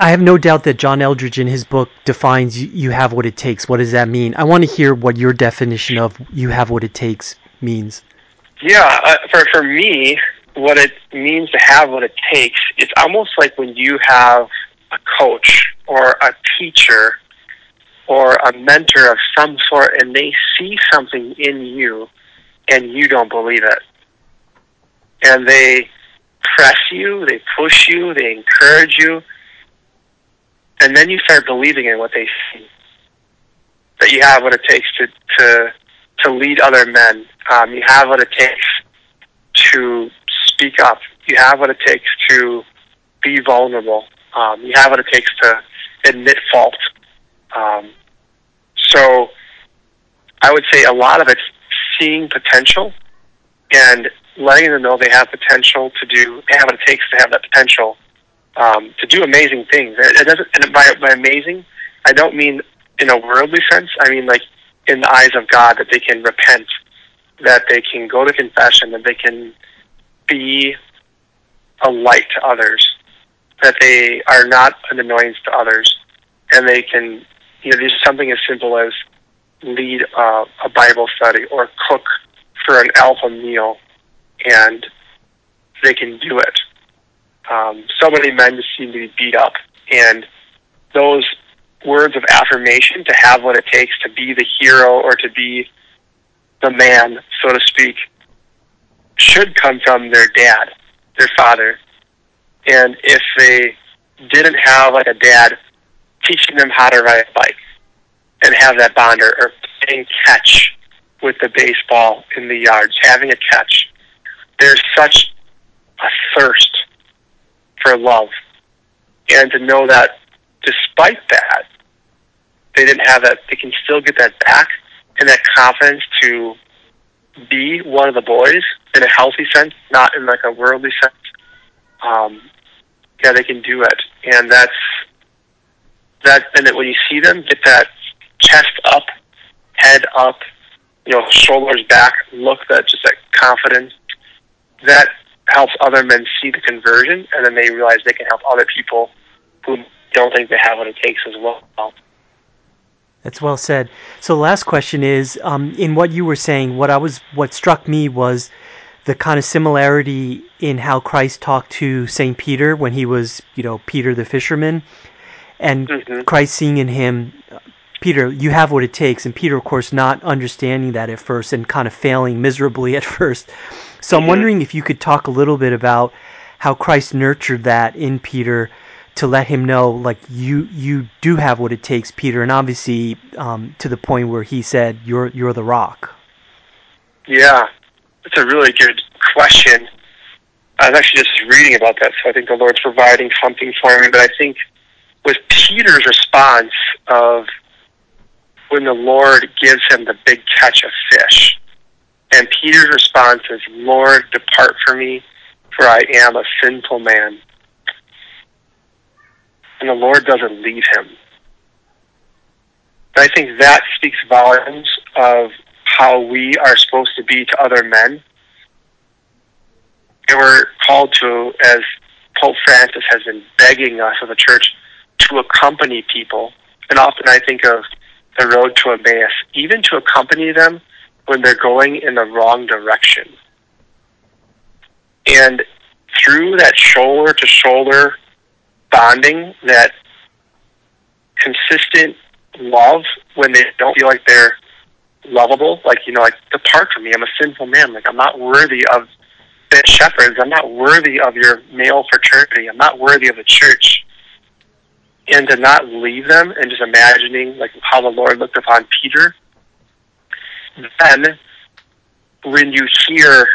I have no doubt that John Eldredge in his book defines you, have what it takes. What does that mean? I want to hear what your definition of you have what it takes means. Yeah, uh, for for me, what it means to have what it takes, it's almost like when you have a coach or a teacher or a mentor of some sort and they see something in you and you don't believe it. And they press you, they push you, they encourage you, and then you start believing in what they see. That you have what it takes to to to lead other men. Um, you have what it takes to speak up. You have what it takes to be vulnerable. Um, you have what it takes to admit fault. Um, so I would say a lot of it's seeing potential and letting them know they have potential to do, they have what it takes to have that potential um, to do amazing things. It, it doesn't, and by, by amazing, I don't mean in a worldly sense. I mean like in the eyes of God that they can repent, that they can go to confession, that they can be a light to others, that they are not an annoyance to others, and they can, you know, do something as simple as lead uh, a Bible study or cook for an alpha meal, and they can do it. Um, so many men just seem to be beat up, and those words of affirmation to have what it takes to be the hero or to be the man, so to speak, should come from their dad, their father. And if they didn't have like a dad teaching them how to ride a bike and have that bond or, or playing catch with the baseball in the yards, having a catch, there's such a thirst for love. And to know that despite that, they didn't have that, they can still get that back and that confidence to be one of the boys in a healthy sense, not in like a worldly sense. Um, yeah, they can do it, and that's that. And that when you see them get that chest up, head up, you know, shoulders back, look that just that confidence, that helps other men see the conversion, and then they realize they can help other people who don't think they have what it takes as well. That's well said. So, the last question is, um, in what you were saying, what I was, what struck me was the kind of similarity in how Christ talked to Saint Peter when he was, you know, Peter the fisherman, and mm-hmm. Christ seeing in him, Peter, you have what it takes, and Peter, of course, not understanding that at first and kind of failing miserably at first. So. I'm wondering if you could talk a little bit about how Christ nurtured that in Peter to let him know like you you do have what it takes, Peter, and obviously um, to the point where he said you're you're the rock. Yeah, that's a really good question. I was actually just reading about that, so I think the Lord's providing something for me. But I think with Peter's response of when the Lord gives him the big catch of fish, and Peter's response is, "Lord, depart from me, for I am a sinful man." and the Lord doesn't leave him. I think that speaks volumes of how we are supposed to be to other men. And we're called to, as Pope Francis has been begging us as a church, to accompany people. And often I think of the road to Emmaus, even to accompany them when they're going in the wrong direction. And through that shoulder to shoulder bonding, that consistent love when they don't feel like they're lovable. Like, you know, like, depart from me. I'm a sinful man. Like, I'm not worthy of the shepherds. I'm not worthy of your male fraternity. I'm not worthy of the church. And to not leave them and just imagining, like, how the Lord looked upon Peter. Then, when you hear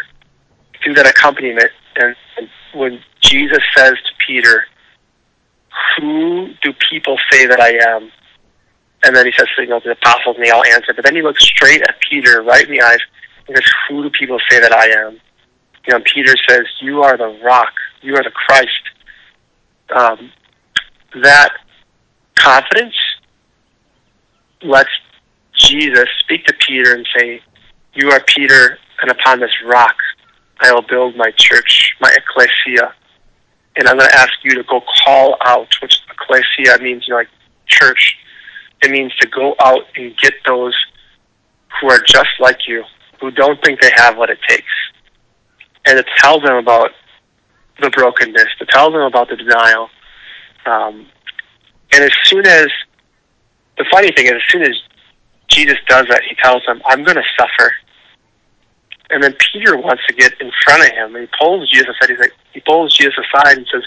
through that accompaniment, and, and when Jesus says to Peter, who do people say that I am? And then he says, you know, the apostles, and they all answer. But then he looks straight at Peter, right in the eyes, and says, who do people say that I am? You know, Peter says, you are the rock. You are the Christ. Um, that confidence lets Jesus speak to Peter and say, you are Peter, and upon this rock I will build my church, my ecclesia, And I'm going to ask you to go call out, which ecclesia means, you know, like church. It means to go out and get those who are just like you, who don't think they have what it takes. And to tell them about the brokenness, to tell them about the denial. Um, and as soon as, the funny thing is, as soon as Jesus does that, he tells them, I'm going to suffer. And then Peter wants to get in front of him, and he pulls Jesus aside. He's like, he pulls Jesus aside and says,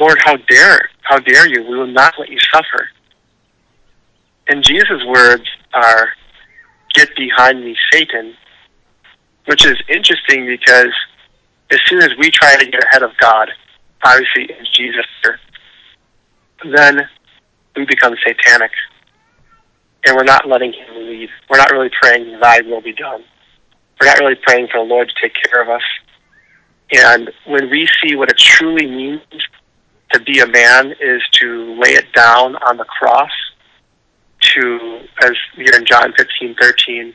"Lord, how dare, how dare you? We will not let you suffer." And Jesus' words are, "Get behind me, Satan," which is interesting because as soon as we try to get ahead of God, obviously in Jesus, then we become satanic, and we're not letting Him lead. We're not really praying, "Thy will be done." we're not really praying for the Lord to take care of us. And when we see what it truly means to be a man is to lay it down on the cross, to, as here in John 15, 13,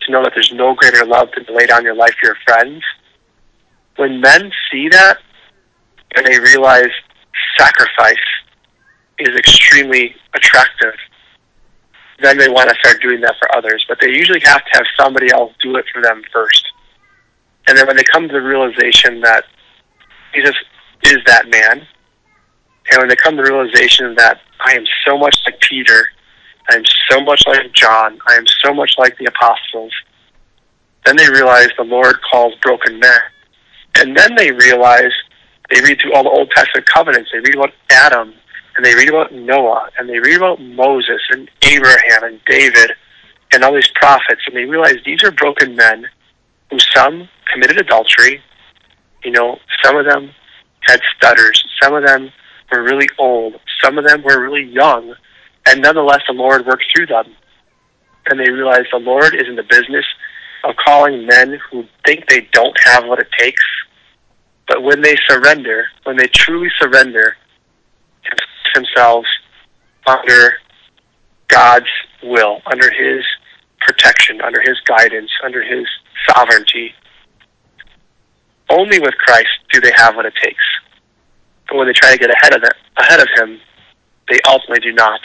to know that there's no greater love than to lay down your life for your friends. When men see that and they realize sacrifice is extremely attractive, then they want to start doing that for others. But they usually have to have somebody else do it for them first. And then when they come to the realization that Jesus is that man, and when they come to the realization that I am so much like Peter, I am so much like John, I am so much like the apostles, then they realize the Lord calls broken men. And then they realize they read through all the Old Testament covenants, they read about Adam and they read about Noah, and they read about Moses and Abraham and David and all these prophets, and they realize these are broken men who some committed adultery, you know, some of them had stutters, some of them were really old, some of them were really young, and nonetheless the Lord worked through them. And they realize the Lord is in the business of calling men who think they don't have what it takes, but when they surrender, when they truly surrender, themselves under God's will, under His protection, under His guidance, under His sovereignty. Only with Christ do they have what it takes. But when they try to get ahead of it, ahead of Him, they ultimately do not.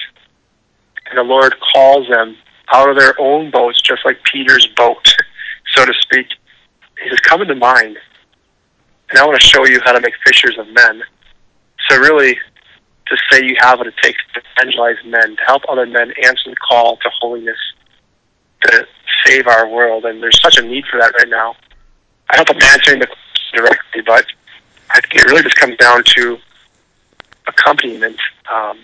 And the Lord calls them out of their own boats, just like Peter's boat, so to speak. He says, "Come into mine, and I want to show you how to make fishers of men." So really, to say you have what it takes to evangelize men, to help other men answer the call to holiness, to save our world. And there's such a need for that right now. I hope I'm answering the question directly, but I think it really just comes down to accompaniment, um,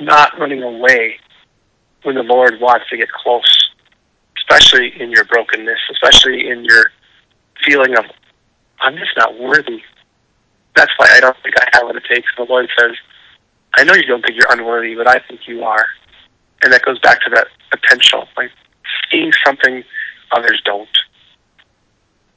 not running away when the Lord wants to get close, especially in your brokenness, especially in your feeling of, I'm just not worthy. That's why I don't think I have what it takes. The Lord says, I know you don't think you're unworthy, but I think you are. And that goes back to that potential, like seeing something others don't.